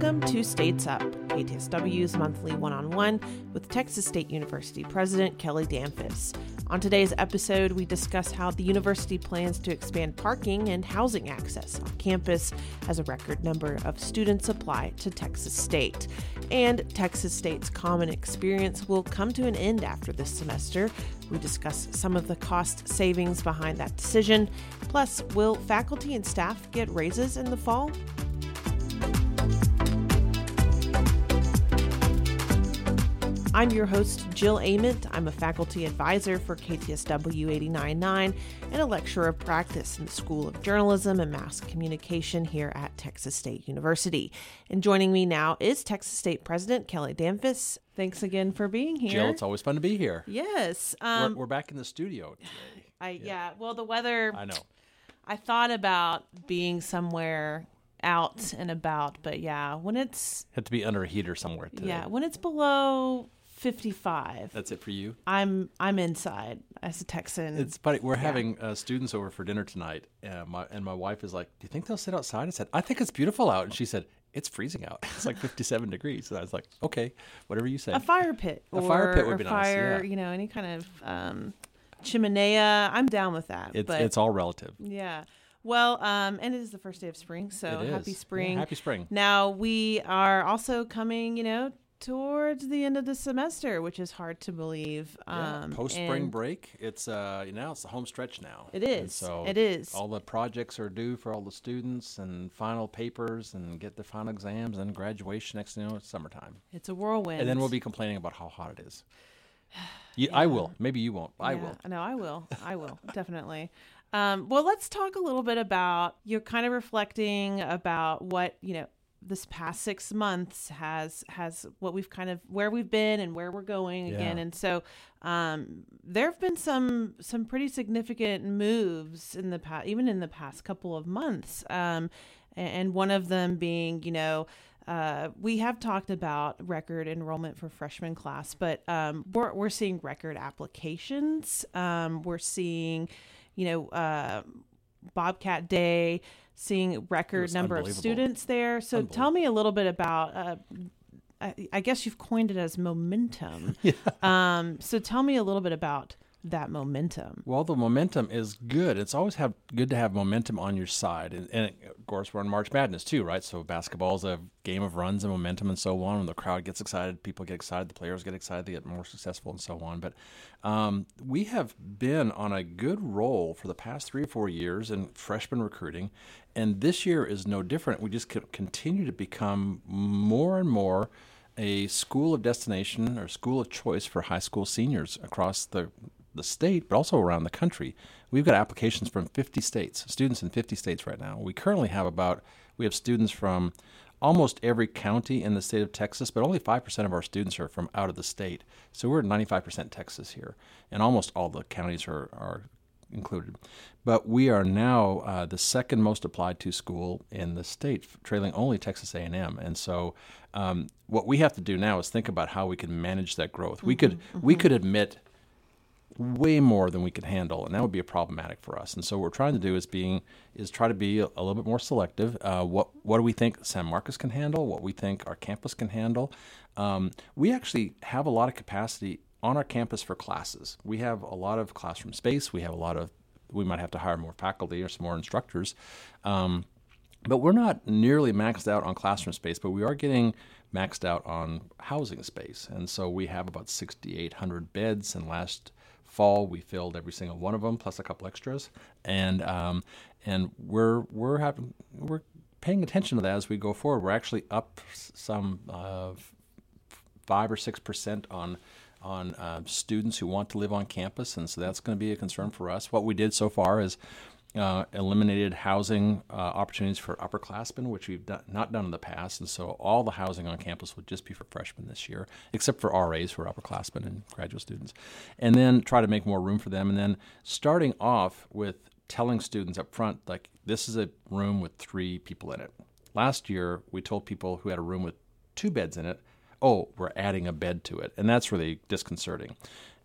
Welcome to States Up, KTSW's monthly one on one with Texas State University President Kelly Damphousse. On today's episode, we discuss how the university plans to expand parking and housing access on campus as a record number of students apply to Texas State. And Texas State's common experience will come to an end after this semester. We discuss some of the cost savings behind that decision. Plus, will faculty and staff get raises in the fall? I'm your host, Jill Ament. I'm a faculty advisor for KTSW 89.9 and a lecturer of practice in the School of Journalism and Mass Communication here at Texas State University. And joining me now is Texas State President Kelly Damphousse. Thanks again for being here. Jill, it's always fun to be here. Yes. Um, we're, we're, back in the studio today. I, yeah. yeah. Well, the weather. I know. I thought about being somewhere out and about, but yeah, when it's had to be under a heater somewhere. Today. Yeah, when it's below 55. That's it for you. I'm I'm inside as a Texan. It's funny. We're yeah. having uh, students over for dinner tonight, and my and my wife is like, "Do you think they'll sit outside?" I said, "I think it's beautiful out," and she said, "It's freezing out. It's like 57 degrees." And I was like, "Okay, whatever you say." A fire pit. A fire pit would be fire, nice. Yeah. You know, any kind of um, chimenea. I'm down with that. It's but, it's all relative. Yeah. Well, um, and it is the first day of spring, so happy spring. Yeah, happy spring. Now we are also coming, you know, towards the end of the semester, which is hard to believe. Yeah, um, Post spring break, it's uh, you know it's the home stretch now. It is. And so it is. All the projects are due for all the students and final papers and get their final exams and graduation. Next, thing you know, it's summertime. It's a whirlwind. And then we'll be complaining about how hot it is. You, yeah. I will. Maybe you won't. I yeah. will. No, I will. I will definitely. Um, well, let's talk a little bit about you're kind of reflecting about what you know this past six months has has what we've kind of where we've been and where we're going yeah. again. And so um, there have been some some pretty significant moves in the past even in the past couple of months. Um, and one of them being you know uh, we have talked about record enrollment for freshman class but um, we're, we're seeing record applications. Um, we're seeing you know uh, bobcat day seeing record number of students there. So tell me a little bit about. Uh, I, I, guess you've coined it as momentum. yeah. Um, so tell me a little bit about that momentum? Well, the momentum is good. It's always have good to have momentum on your side, and, and of course we're in March Madness too, right? So basketball is a game of runs and momentum and so on. When the crowd gets excited, people get excited, the players get excited, they get more successful and so on. But um, we have been on a good roll for the past three or four years in freshman recruiting, and this year is no different. We just continue to become more and more a school of destination or school of choice for high school seniors across the the state, but also around the country. We've got applications from 50 states, students in 50 states right now. We currently have about, we have students from almost every county in the state of Texas, but only 5% of our students are from out of the state. So we're 95% Texas here, and almost all the counties are, are included. But we are now uh, the second most applied to school in the state, trailing only Texas A&M. And so, um, what we have to do now is think about how we can manage that growth. Mm-hmm, we could mm-hmm. we could admit way more than we could handle, and that would be a problematic for us. And so what we're trying to do is being is try to be a, a little bit more selective. Uh, what what do we think San Marcos can handle? What we think our campus can handle? Um, we actually have a lot of capacity on our campus for classes. We have a lot of classroom space. We have a lot of we might have to hire more faculty or some more instructors. Um, but we're not nearly maxed out on classroom space, but we are getting maxed out on housing space. And so we have about 6,800 beds. And last fall we filled every single one of them plus a couple extras. And um, and we're we're having we're paying attention to that as we go forward. We're actually up some uh, five or six percent on on uh, students who want to live on campus. And so that's going to be a concern for us. What we did so far is uh, eliminated housing uh, opportunities for upperclassmen, which we've done, not done in the past. And so all the housing on campus would just be for freshmen this year, except for RAs for upperclassmen and graduate students. And then try to make more room for them. And then starting off with telling students up front, like, this is a room with three people in it. Last year, we told people who had a room with two beds in it, oh, we're adding a bed to it. And that's really disconcerting.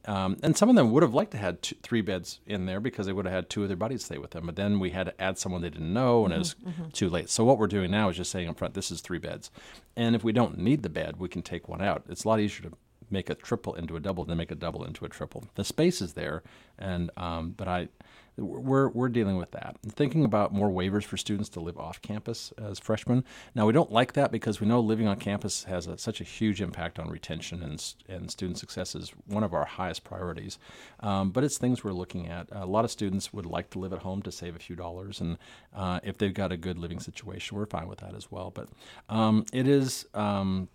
Um, and some of them would have liked to had two, three beds in there because they would have had two of their buddies stay with them. But then we had to add someone they didn't know, and it was too late. So what we're doing now is just saying up front, this is three beds, and if we don't need the bed, we can take one out. It's a lot easier to make a triple into a double than make a double into a triple. The space is there, and um, but I we're we're dealing with that. And thinking about more waivers for students to live off campus as freshmen. Now we don't like that because we know living on campus has a, such a huge impact on retention and and student success is one of our highest priorities. Um, but it's things we're looking at. A lot of students would like to live at home to save a few dollars, and uh, if they've got a good living situation, we're fine with that as well. But um, it is. Um,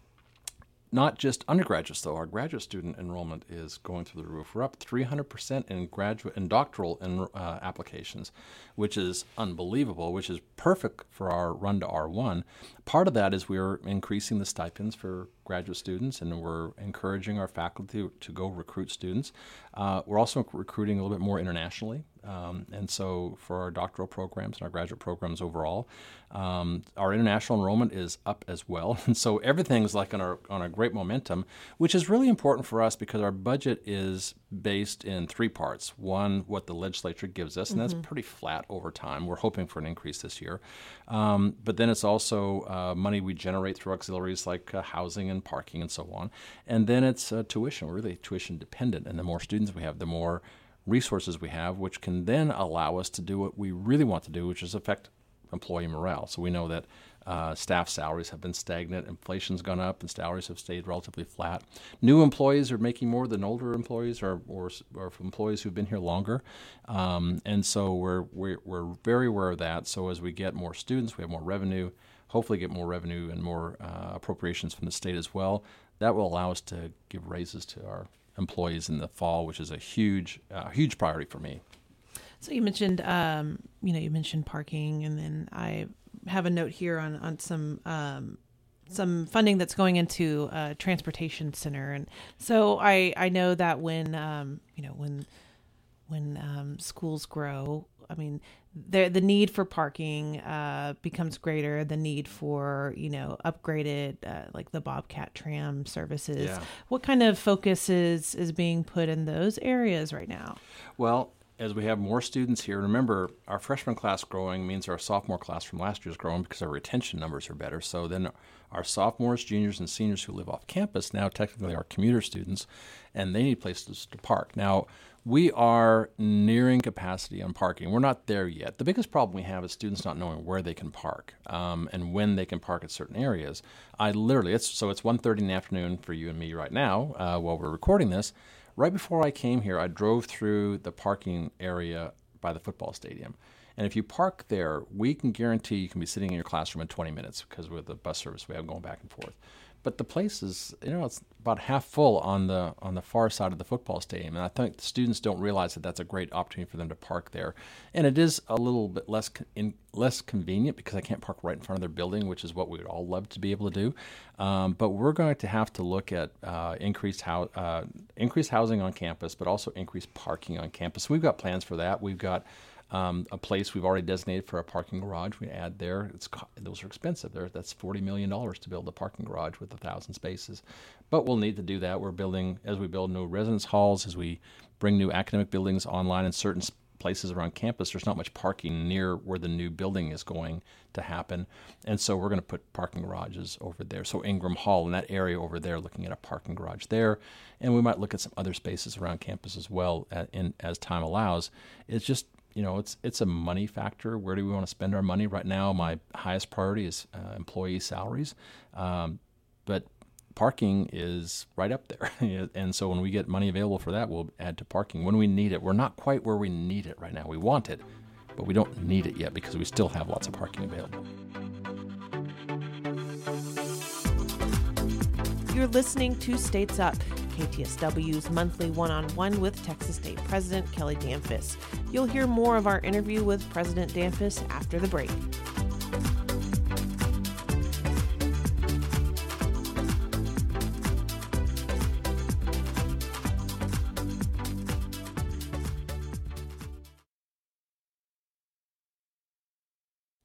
not just undergraduates though. Our graduate student enrollment is going through the roof. We're up 300% in graduate and doctoral in, uh, applications, which is unbelievable. Which is perfect for our run to R1. Part of that is we're increasing the stipends for graduate students, and we're encouraging our faculty to go recruit students. Uh, we're also recruiting a little bit more internationally. Um, and so for our doctoral programs and our graduate programs overall, um, our international enrollment is up as well. And so everything's like on, our, on a great momentum, which is really important for us because our budget is based in three parts. One, what the legislature gives us, and mm-hmm. that's pretty flat over time. We're hoping for an increase this year. Um, but then it's also uh, money we generate through auxiliaries like uh, housing and parking and so on. And then it's uh, tuition. We're really tuition dependent. And the more students we have, the more resources we have, which can then allow us to do what we really want to do, which is affect employee morale. So we know that uh, staff salaries have been stagnant, inflation's gone up, and salaries have stayed relatively flat. New employees are making more than older employees or, or, or employees who've been here longer. Um, and so we're, we're, we're very aware of that. So as we get more students, we have more revenue, hopefully get more revenue and more uh, appropriations from the state as well. That will allow us to give raises to our employees in the fall, which is a huge, uh, huge priority for me. So you mentioned, um, you know, you mentioned parking, and then I have a note here on on some um, some funding that's going into a transportation center, and so I I know that when um, you know when when um, schools grow, I mean, the the need for parking uh, becomes greater. The need for you know upgraded uh, like the Bobcat tram services. Yeah. What kind of focus is is being put in those areas right now? Well, as we have more students here, remember our freshman class growing means our sophomore class from last year is growing because our retention numbers are better. So then our sophomores, juniors, and seniors who live off campus now technically are commuter students, and they need places to park. Now we are nearing capacity on parking. We're not there yet. The biggest problem we have is students not knowing where they can park um, and when they can park at certain areas. I literally, it's so it's 1.30 in the afternoon for you and me right now uh, while we're recording this. Right before I came here, I drove through the parking area by the football stadium. And if you park there, we can guarantee you can be sitting in your classroom in 20 minutes because with the bus service we have going back and forth but the place is you know it's about half full on the on the far side of the football stadium. And i think the students don't realize that that's a great opportunity for them to park there. And it is a little bit less in, less convenient because i can't park right in front of their building which is what we would all love to be able to do. Um, but we're going to have to look at uh, increased, ho- uh, increased housing on campus but also increased parking on campus. We've got plans for that. We've got um, a place we've already designated for a parking garage. We add there. It's those are expensive. There, that's forty million dollars to build a parking garage with a thousand spaces, but we'll need to do that. We're building as we build new residence halls, as we bring new academic buildings online in certain places around campus. There's not much parking near where the new building is going to happen, and so we're going to put parking garages over there. So Ingram Hall in that area over there, looking at a parking garage there, and we might look at some other spaces around campus as well, at, in, as time allows. It's just you know, it's it's a money factor. Where do we want to spend our money right now? My highest priority is uh, employee salaries, um, but parking is right up there. and so when we get money available for that, we'll add to parking when we need it. We're not quite where we need it right now. We want it, but we don't need it yet because we still have lots of parking available. You're listening to States Up, KTSW's monthly one on one with Texas State President Kelly Damphousse. You'll hear more of our interview with President Damphousse after the break.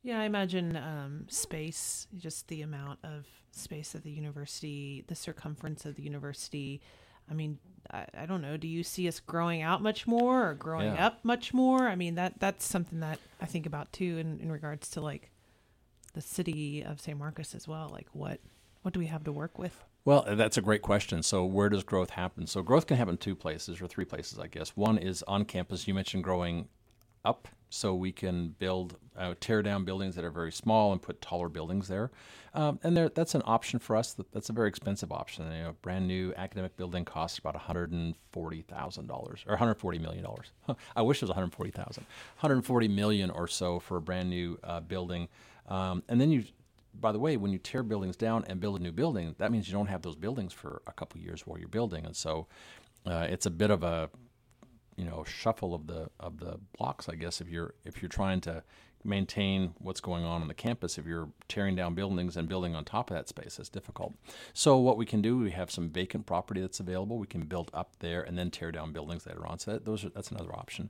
Yeah, I imagine um, space, just the amount of space at the university, the circumference of the university, I mean, I, I don't know. Do you see us growing out much more or growing Yeah. up much more? I mean, that that's something that I think about too in, in regards to like the city of San Marcos as well. Like what what do we have to work with? Well, that's a great question. So, where does growth happen? So, growth can happen two places or three places, I guess. One is on campus. You mentioned growing up, so we can build, uh, tear down buildings that are very small and put taller buildings there. Um, and there, that's an option for us. That, that's a very expensive option. You know, a brand new academic building costs about one hundred and forty thousand dollars or one hundred forty million dollars. I wish it was one hundred forty thousand. One hundred forty million or so for a brand new uh, building. Um, and then you by the way, when you tear buildings down and build a new building, that means you don't have those buildings for a couple years while you're building, and so uh, it's a bit of a you know shuffle of the of the blocks, I guess. If you're if you're trying to maintain what's going on on the campus, if you're tearing down buildings and building on top of that space, it's difficult. So what we can do, we have some vacant property that's available. We can build up there and then tear down buildings later on. So that, those are, that's another option.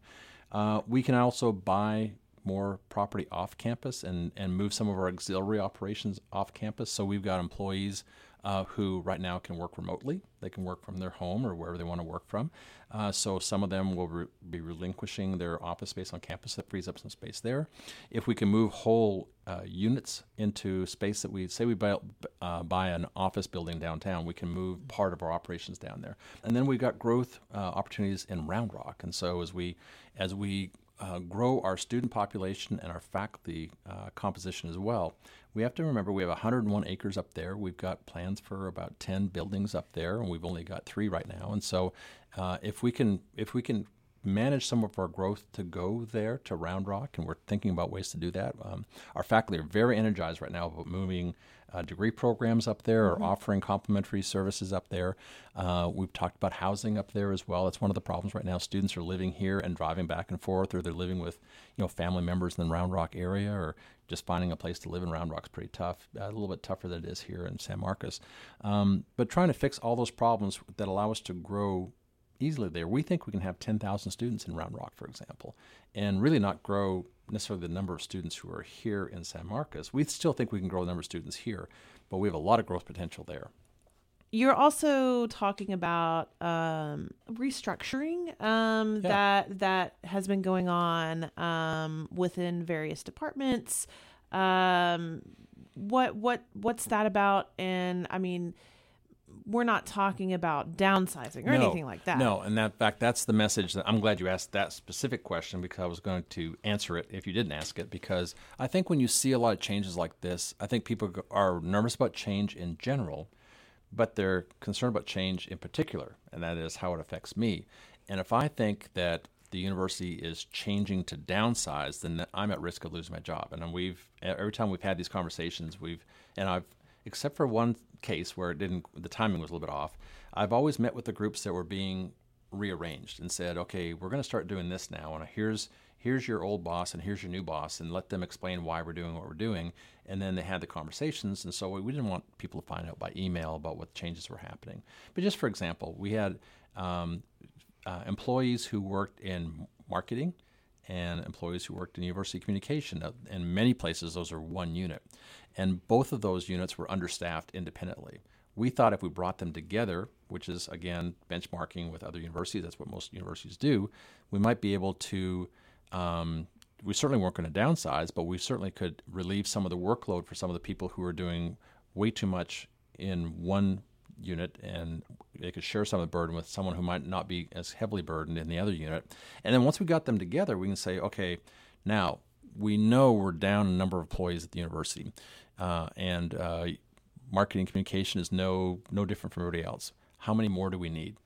Uh, we can also buy more property off campus and, and move some of our auxiliary operations off campus. So we've got employees uh, who right now can work remotely. They can work from their home or wherever they want to work from. Uh, so some of them will re- be relinquishing their office space on campus. That frees up some space there. If we can move whole uh, units into space that we say we buy, uh, buy an office building downtown, we can move part of our operations down there. And then we've got growth uh, opportunities in Round Rock. And so as we as we uh, grow our student population and our faculty uh, composition as well. We have to remember we have 101 acres up there. We've got plans for about 10 buildings up there, and we've only got three right now. And so, uh, if we can if we can manage some of our growth to go there to Round Rock, and we're thinking about ways to do that. Um, our faculty are very energized right now about moving uh, degree programs up there or offering complementary services up there. Uh, we've talked about housing up there as well. It's one of the problems right now. Students are living here and driving back and forth, or they're living with you know family members in the Round Rock area, or just finding a place to live in Round Rock's pretty tough. A little bit tougher than it is here in San Marcos. Um, but trying to fix all those problems that allow us to grow easily there. We think we can have 10,000 students in Round Rock, for example, and really not grow necessarily the number of students who are here in San Marcos. We still think we can grow the number of students here, but we have a lot of growth potential there. You're also talking about um, restructuring um, Yeah. that that has been going on um, within various departments. Um, what what what's that about? And I mean, we're not talking about downsizing or anything like that. No, and that fact that's the message that I'm glad you asked that specific question because I was going to answer it if you didn't ask it because I think when you see a lot of changes like this, I think people are nervous about change in general, but they're concerned about change in particular, and that is how it affects me. And if I think that the university is changing to downsize, then I'm at risk of losing my job. And we've every time we've had these conversations, we've and I've except for one case where it didn't the timing was a little bit off. I've always met with the groups that were being rearranged and said, "Okay, we're going to start doing this now, and here's here's your old boss and here's your new boss, and let them explain why we're doing what we're doing." And then they had the conversations, and so we, we didn't want people to find out by email about what changes were happening. But just for example, we had um, uh, employees who worked in marketing and employees who worked in university communication. In many places, those are one unit. And both of those units were understaffed independently. We thought if we brought them together, which is again benchmarking with other universities, that's what most universities do, we might be able to. Um, we certainly weren't going to downsize, but we certainly could relieve some of the workload for some of the people who are doing way too much in one unit and they could share some of the burden with someone who might not be as heavily burdened in the other unit. And then once we got them together, we can say, okay, now we know we're down a number of employees at the university, uh, and uh, marketing communication is no no different from everybody else. How many more do we need?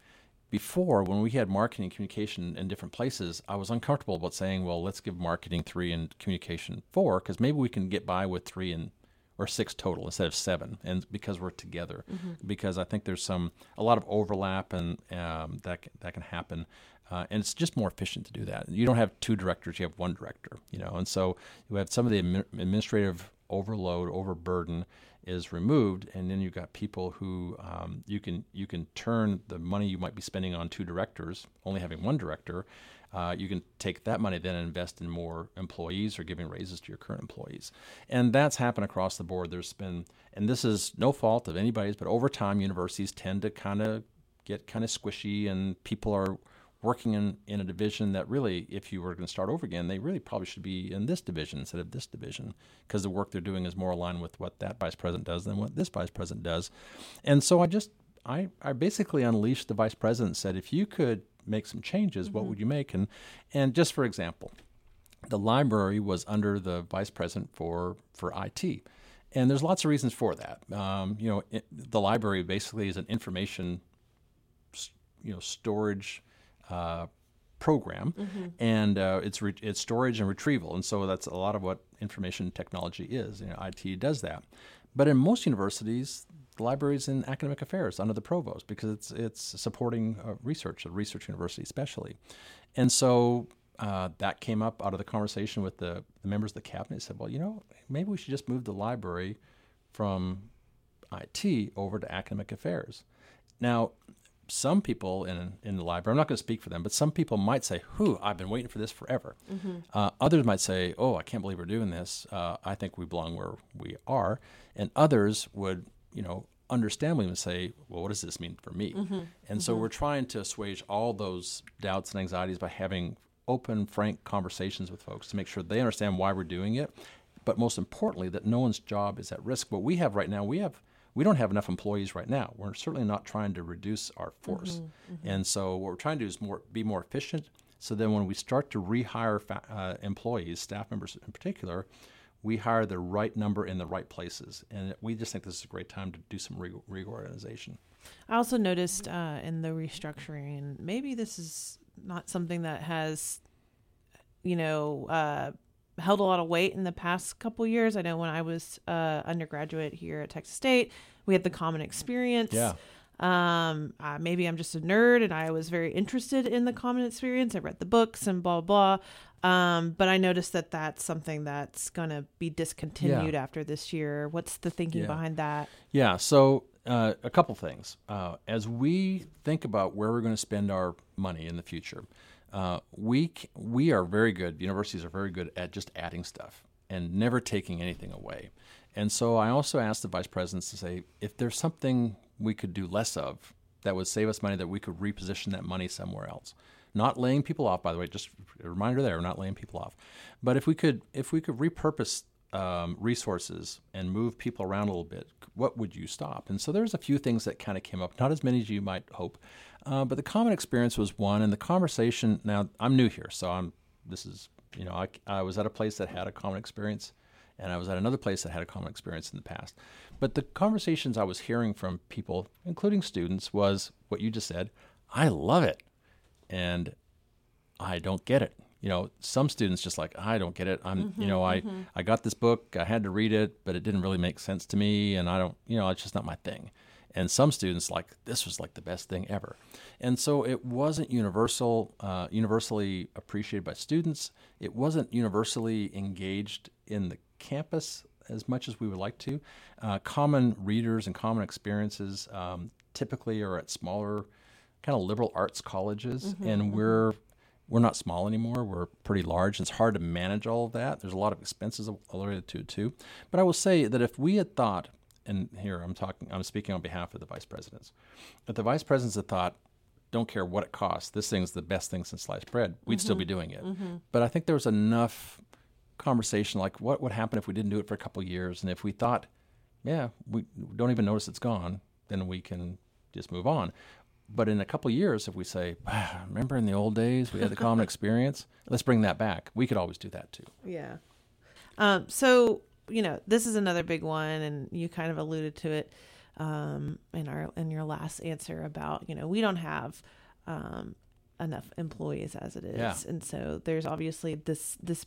Before, when we had marketing communication in different places, I was uncomfortable about saying, well, let's give marketing three and communication four, because maybe we can get by with three and or six total instead of seven, and because we're together. Because I think there's some a lot of overlap, and um, that that can happen, uh, and it's just more efficient to do that. You don't have two directors; you have one director, you know, and so you have some of the admi- administrative overload, overburden is removed, and then you've got people who um, you can you can turn the money you might be spending on two directors, only having one director. Uh, you can take that money then and invest in more employees or giving raises to your current employees. And that's happened across the board. There's been, and this is no fault of anybody's, but over time, universities tend to kind of get kind of squishy, and people are working in, in a division that really, if you were going to start over again, they really probably should be in this division instead of this division because the work they're doing is more aligned with what that vice president does than what this vice president does. And so I just, I, I basically unleashed the vice president and said, if you could make some changes, mm-hmm. what would you make? And, and just for example, the library was under the vice president for, for IT. And there's lots of reasons for that. Um, you know, it, the library basically is an information, you know, storage uh, program, mm-hmm. and uh, it's re- it's storage and retrieval, and so that's a lot of what information technology is. You know, IT does that, but in most universities, the library in academic affairs under the provost because it's it's supporting uh, research, a research university especially, and so. Uh, that came up out of the conversation with the, the members of the cabinet. Said, "Well, you know, maybe we should just move the library from IT over to academic affairs." Now, some people in in the library, I'm not going to speak for them, but some people might say, "Who? I've been waiting for this forever." Mm-hmm. Uh, others might say, "Oh, I can't believe we're doing this. Uh, I think we belong where we are," and others would, you know, understandably would say, "Well, what does this mean for me?" Mm-hmm. And mm-hmm. so we're trying to assuage all those doubts and anxieties by having open, frank conversations with folks to make sure they understand why we're doing it, but most importantly, that no one's job is at risk. What we have right now, we have we don't have enough employees right now. We're certainly not trying to reduce our force. Mm-hmm, mm-hmm. And so what we're trying to do is more be more efficient. So then when we start to rehire fa- uh, employees, staff members in particular, we hire the right number in the right places. And we just think this is a great time to do some re- reorganization. I also noticed uh, in the restructuring, maybe this is not something that has, you know, uh, held a lot of weight in the past couple years. I know when I was uh, undergraduate here at Texas State, we had the common experience. Yeah. Um, uh, maybe I'm just a nerd and I was very interested in the common experience. I read the books and blah blah. Um, but I noticed that that's something that's going to be discontinued yeah. after this year. What's the thinking yeah. behind that? Yeah. So uh, a couple things. Uh, as we think about where we're going to spend our money in the future, uh, we we are very good. Universities are very good at just adding stuff and never taking anything away. And so I also asked the vice presidents to say if there's something we could do less of that would save us money, that we could reposition that money somewhere else. Not laying people off, by the way. Just a reminder there, we're not laying people off. But if we could, if we could repurpose um, resources and move people around a little bit, what would you stop? And so there's a few things that kind of came up, not as many as you might hope, uh, but the common experience was one, and the conversation. Now I'm new here, so I'm. This is you know I, I was at a place that had a common experience, and I was at another place that had a common experience in the past. But the conversations I was hearing from people, including students, was what you just said. I love it, and I don't get it. You know, some students just like I don't get it. I'm, mm-hmm, you know, I mm-hmm. I got this book, I had to read it, but it didn't really make sense to me, and I don't, you know, it's just not my thing. And some students like this was like the best thing ever. And so it wasn't universal, uh, universally appreciated by students. It wasn't universally engaged in the campus as much as we would like to. Uh, common readers and common experiences um, typically are at smaller, kind of liberal arts colleges, mm-hmm, and mm-hmm. we're we're not small anymore. We're pretty large. It's hard to manage all of that. There's a lot of expenses related to it too. But I will say that if we had thought and here I'm talking, I'm speaking on behalf of the vice presidents. If the vice presidents had thought, don't care what it costs, this thing's the best thing since sliced bread, we'd mm-hmm. still be doing it. Mm-hmm. But I think there was enough conversation like what would happen if we didn't do it for a couple years, and if we thought, yeah, we don't even notice it's gone, then we can just move on. But in a couple years, if we say, ah, remember in the old days we had the common experience, let's bring that back. We could always do that too. Yeah. Um, so you know, this is another big one, and you kind of alluded to it um, in our in your last answer about you know we don't have um, enough employees as it is, yeah. and so there's obviously this this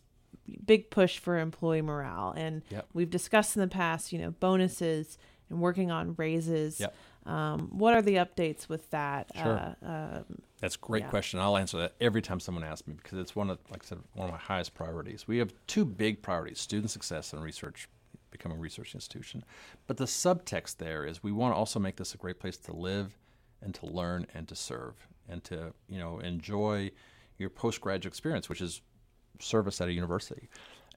big push for employee morale, and yep. we've discussed in the past, you know, bonuses and working on raises. Yep. Um, what are the updates with that? Sure. Uh, um, That's a great yeah. question. I'll answer that every time someone asks me because it's one of, like I said, one of my highest priorities. We have two big priorities: student success and research, becoming a research institution. But the subtext there is we want to also make this a great place to live, and to learn, and to serve, and to you know enjoy your postgraduate experience, which is service at a university.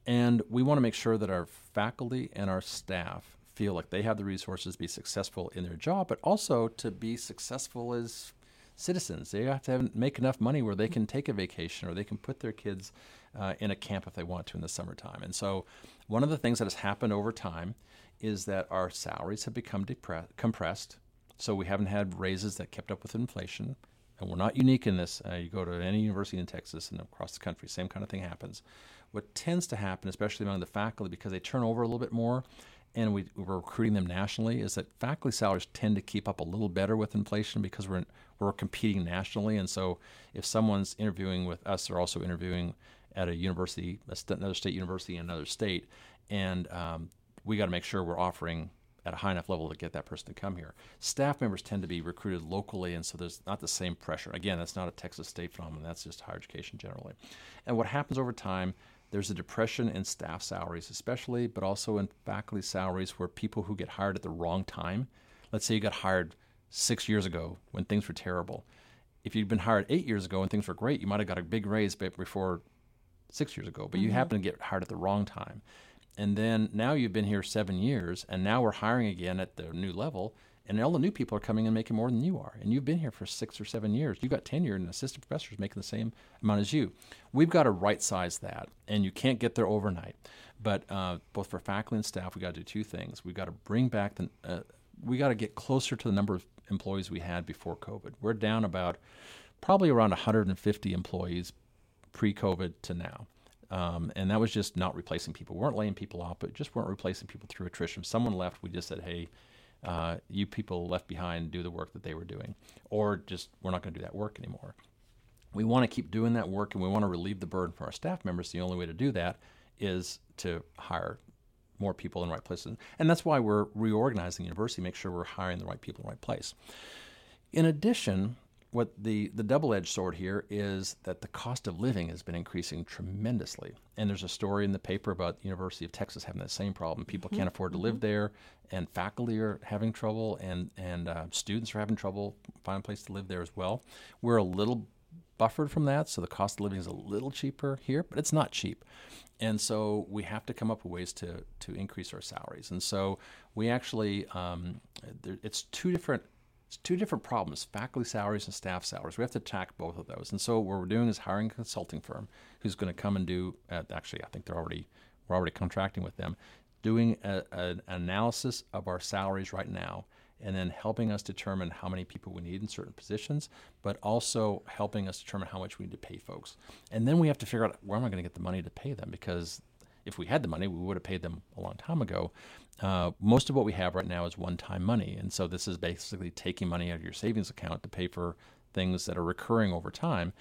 And we want to make sure that our faculty and our staff feel like they have the resources to be successful in their job, but also to be successful as citizens. They have to have, make enough money where they can take a vacation or they can put their kids uh, in a camp if they want to in the summertime. And so, one of the things that has happened over time is that our salaries have become depre- compressed. So we haven't had raises that kept up with inflation. And we're not unique in this. Uh, you go to any university in Texas and across the country, same kind of thing happens. What tends to happen, especially among the faculty, because they turn over a little bit more, and we, are recruiting them nationally, is that faculty salaries tend to keep up a little better with inflation because we're we're competing nationally. And so, if someone's interviewing with us, they're also interviewing at a university, another state university in another state, and um, we got to make sure we're offering at a high enough level to get that person to come here. Staff members tend to be recruited locally, and so there's not the same pressure. Again, that's not a Texas state phenomenon, that's just higher education generally. And what happens over time, there's a depression in staff salaries, especially, but also in faculty salaries where people who get hired at the wrong time, let's say you got hired six years ago when things were terrible. If you'd been hired eight years ago and things were great, you might have got a big raise before six years ago, but mm-hmm. you happen to get hired at the wrong time and then now you've been here seven years, and now we're hiring again at the new level, and all the new people are coming and making more than you are, and you've been here for six or seven years. You've got tenure, and assistant professors making the same amount as you. We've got to right size that, and you can't get there overnight. But uh, both for faculty and staff, we got to do two things. We've got to bring back the, uh, we got to get closer to the number of employees we had before COVID. We're down about probably around 150 employees pre-COVID to now. Um, and that was just not replacing people. We weren't laying people off, but just weren't replacing people through attrition. Someone left, we just said, hey, uh, you people left behind do the work that they were doing, or just we're not going to do that work anymore. We want to keep doing that work and we want to relieve the burden for our staff members. The only way to do that is to hire more people in the right places. And that's why we're reorganizing the university, make sure we're hiring the right people in the right place. In addition, what the, the double edged sword here is that the cost of living has been increasing tremendously. And there's a story in the paper about the University of Texas having that same problem. People mm-hmm. can't afford to live mm-hmm. there, and faculty are having trouble, and, and uh, students are having trouble finding a place to live there as well. We're a little buffered from that, so the cost of living is a little cheaper here, but it's not cheap. And so we have to come up with ways to, to increase our salaries. And so we actually, um, there, it's two different it's two different problems faculty salaries and staff salaries. We have to attack both of those. And so, what we're doing is hiring a consulting firm who's going to come and do, uh, actually, I think they're already, we're already contracting with them, doing a, a, an analysis of our salaries right now and then helping us determine how many people we need in certain positions, but also helping us determine how much we need to pay folks. And then we have to figure out where am I going to get the money to pay them because if we had the money, we would have paid them a long time ago. Uh, most of what we have right now is one-time money, and so this is basically taking money out of your savings account to pay for things that are recurring over time.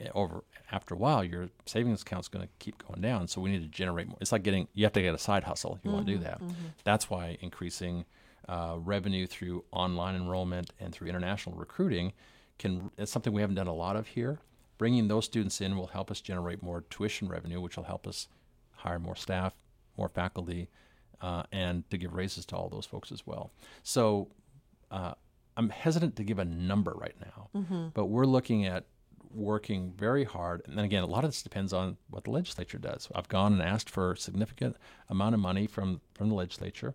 Eh, over after a while, your savings account is going to keep going down. So we need to generate more. It's like getting you have to get a side hustle you mm-hmm, want to do that. Mm-hmm. That's why increasing uh, revenue through online enrollment and through international recruiting can. It's something we haven't done a lot of here. Bringing those students in will help us generate more tuition revenue, which will help us hire more staff, more faculty, uh, and to give raises to all those folks as well. So uh, I'm hesitant to give a number right now, mm-hmm. but we're looking at working very hard. And then again, a lot of this depends on what the legislature does. I've gone and asked for a significant amount of money from, from the legislature.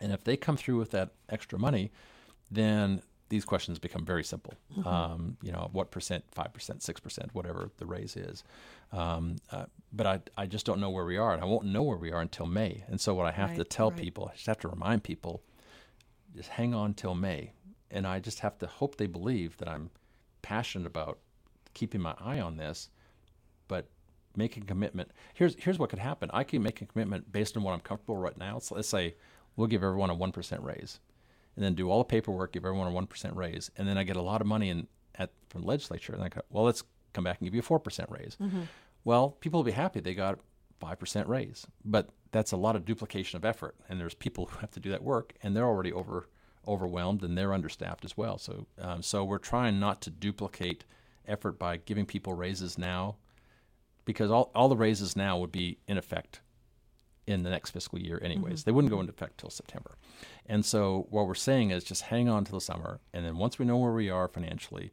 And if they come through with that extra money, then these questions become very simple. Mm-hmm. Um, you know, what percent, five percent, six percent, whatever the raise is. Um, uh, but I, I just don't know where we are, and I won't know where we are until May. And so what I have right, to tell right. people, I just have to remind people, just hang on till May, and I just have to hope they believe that I'm passionate about keeping my eye on this, but making a commitment. Here's here's what could happen. I can make a commitment based on what I'm comfortable right now. So let's say we'll give everyone a one percent raise and then do all the paperwork, give everyone a one percent raise, and then I get a lot of money in at from the legislature, and I go, well, let's come back and give you a four percent raise. Mm-hmm. Well, people will be happy they got five percent raise, but that's a lot of duplication of effort, and there's people who have to do that work, and they're already over overwhelmed and they're understaffed as well. So, um, so we're trying not to duplicate effort by giving people raises now, because all all the raises now would be in effect in the next fiscal year anyways. Mm-hmm. They wouldn't go into effect till September. And so what we're saying is just hang on till the summer and then once we know where we are financially,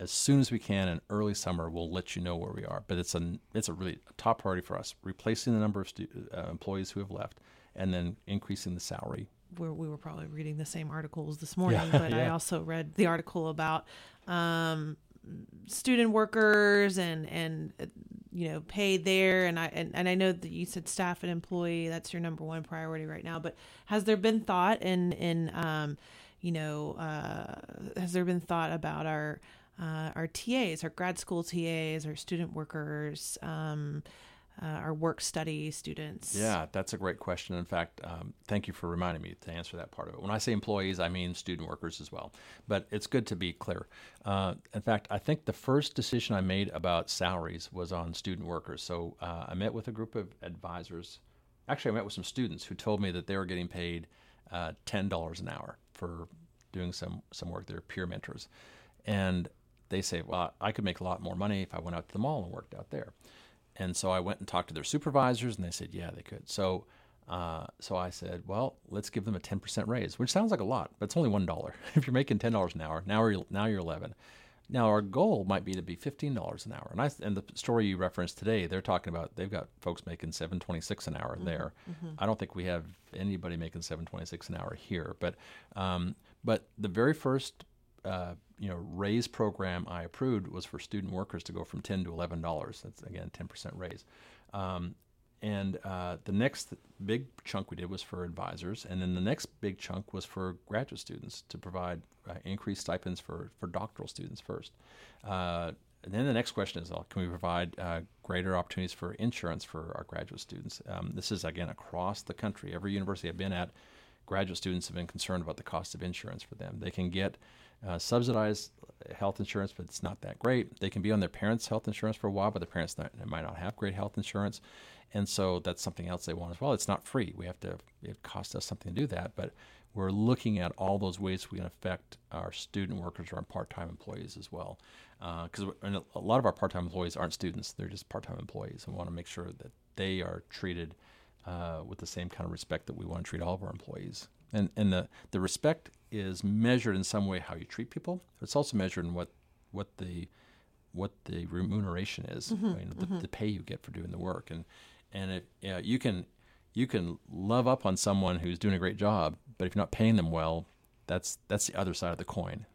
as soon as we can in early summer we'll let you know where we are. But it's a it's a really top priority for us, replacing the number of stu- uh, employees who have left and then increasing the salary. Where we were probably reading the same articles this morning, Yeah, but I also read the article about um, student workers and and uh, you know pay there. And I and, and I know that you said staff and employee that's your number one priority right now. But has there been thought in in um you know uh has there been thought about our uh, our TAs our grad school TAs our student workers um uh, our work study students Yeah, that's a great question. In fact, um, thank you for reminding me to answer that part of it. When I say employees, I mean student workers as well. But it's good to be clear. Uh, in fact, I think the first decision I made about salaries was on student workers. So uh, I met with a group of advisors. Actually, I met with some students who told me that they were getting paid uh, ten dollars an hour for doing some some work. They're peer mentors, and they say, "Well, I could make a lot more money if I went out to the mall and worked out there." And so I went and talked to their supervisors, and they said, "Yeah, they could." So, uh, so I said, "Well, let's give them a ten percent raise," which sounds like a lot, but it's only one dollar. if you're making ten dollars an hour, now you're now you're eleven. Now our goal might be to be fifteen dollars an hour. And I and the story you referenced today, they're talking about they've got folks making seven twenty six an hour there. I don't think we have anybody making seven twenty six an hour here, but um, but the very first uh, you know raise program I approved was for student workers to go from ten to eleven dollars. That's again ten percent raise. Um, and uh, the next big chunk we did was for advisors, and then the next big chunk was for graduate students to provide uh, increased stipends for for doctoral students first. Uh, and then the next question is, uh, can we provide uh, greater opportunities for insurance for our graduate students? Um, this is again across the country. Every university I've been at, graduate students have been concerned about the cost of insurance for them. They can get uh, subsidized health insurance, but it's not that great. They can be on their parents' health insurance for a while, but the parents not, might not have great health insurance, and so that's something else they want as well. It's not free. We have to. It costs us something to do that, but we're looking at all those ways we can affect our student workers or our part-time employees as well, because a lot of our part-time employees aren't students; they're just part-time employees, and we want to make sure that they are treated uh, with the same kind of respect that we want to treat all of our employees. And and the the respect is measured in some way how you treat people. It's also measured in what what the what the remuneration is, you know, the, the pay you get for doing the work. And and if yeah, you can you can love up on someone who's doing a great job, but if you're not paying them well, that's that's the other side of the coin.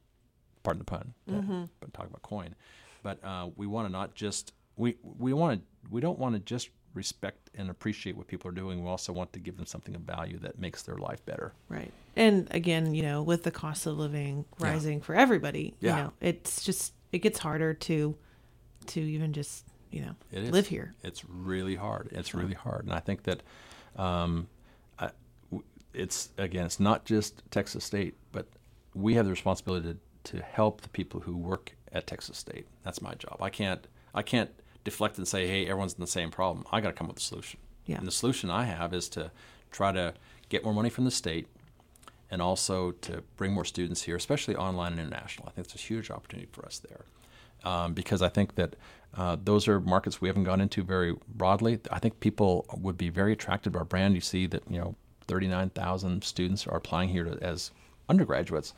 Pardon the pun, uh, but talk about coin. But uh, we want to not just we we want to we don't want to just respect and appreciate what people are doing. We also want to give them something of value that makes their life better. Right. And again, you know, with the cost of living rising for everybody, Yeah. you know, it's just it gets harder to to even just, you know, It is. live here. It's really hard. It's really hard, and I think that um, I, it's again, it's not just Texas State, but we have the responsibility to, to help the people who work at Texas State. That's my job. I can't I can't deflect and say, hey, everyone's in the same problem. I got to come up with a solution. Yeah. And the solution I have is to try to get more money from the state and also to bring more students here, especially online and international. I think it's a huge opportunity for us there. Um, because I think that uh, those are markets we haven't gone into very broadly. I think people would be very attracted to our brand. You see that you know 39,000 students are applying here to, as undergraduates.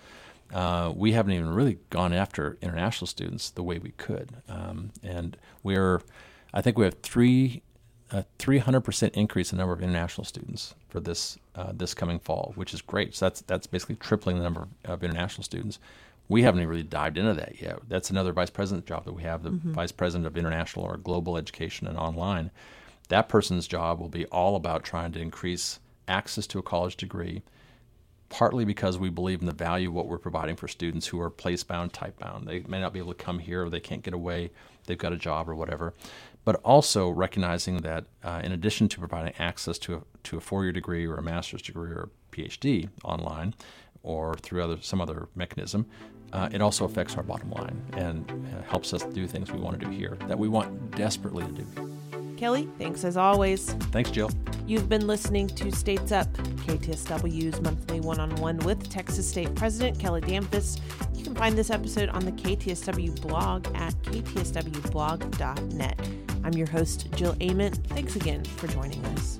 Uh, we haven't even really gone after international students the way we could, um, and we're. I think we have three a 300% increase in the number of international students for this uh, this coming fall, which is great. So that's that's basically tripling the number of international students. We haven't really dived into that yet. That's another vice president job that we have, the vice president of international or global education and online. That person's job will be all about trying to increase access to a college degree, partly because we believe in the value of what we're providing for students who are place bound, type bound. They may not be able to come here or they can't get away, they've got a job or whatever. But also recognizing that uh, in addition to providing access to a, to a four year degree or a master's degree or a PhD online or through other, some other mechanism, uh, it also affects our bottom line and uh, helps us do things we want to do here that we want desperately to do. Kelly, thanks as always. Thanks, Jill. You've been listening to States Up, KTSW's monthly one on one with Texas State President Kelly Damphousse. You can find this episode on the KTSW blog at ktswblog.net. I'm your host, Jill Ament. Thanks again for joining us.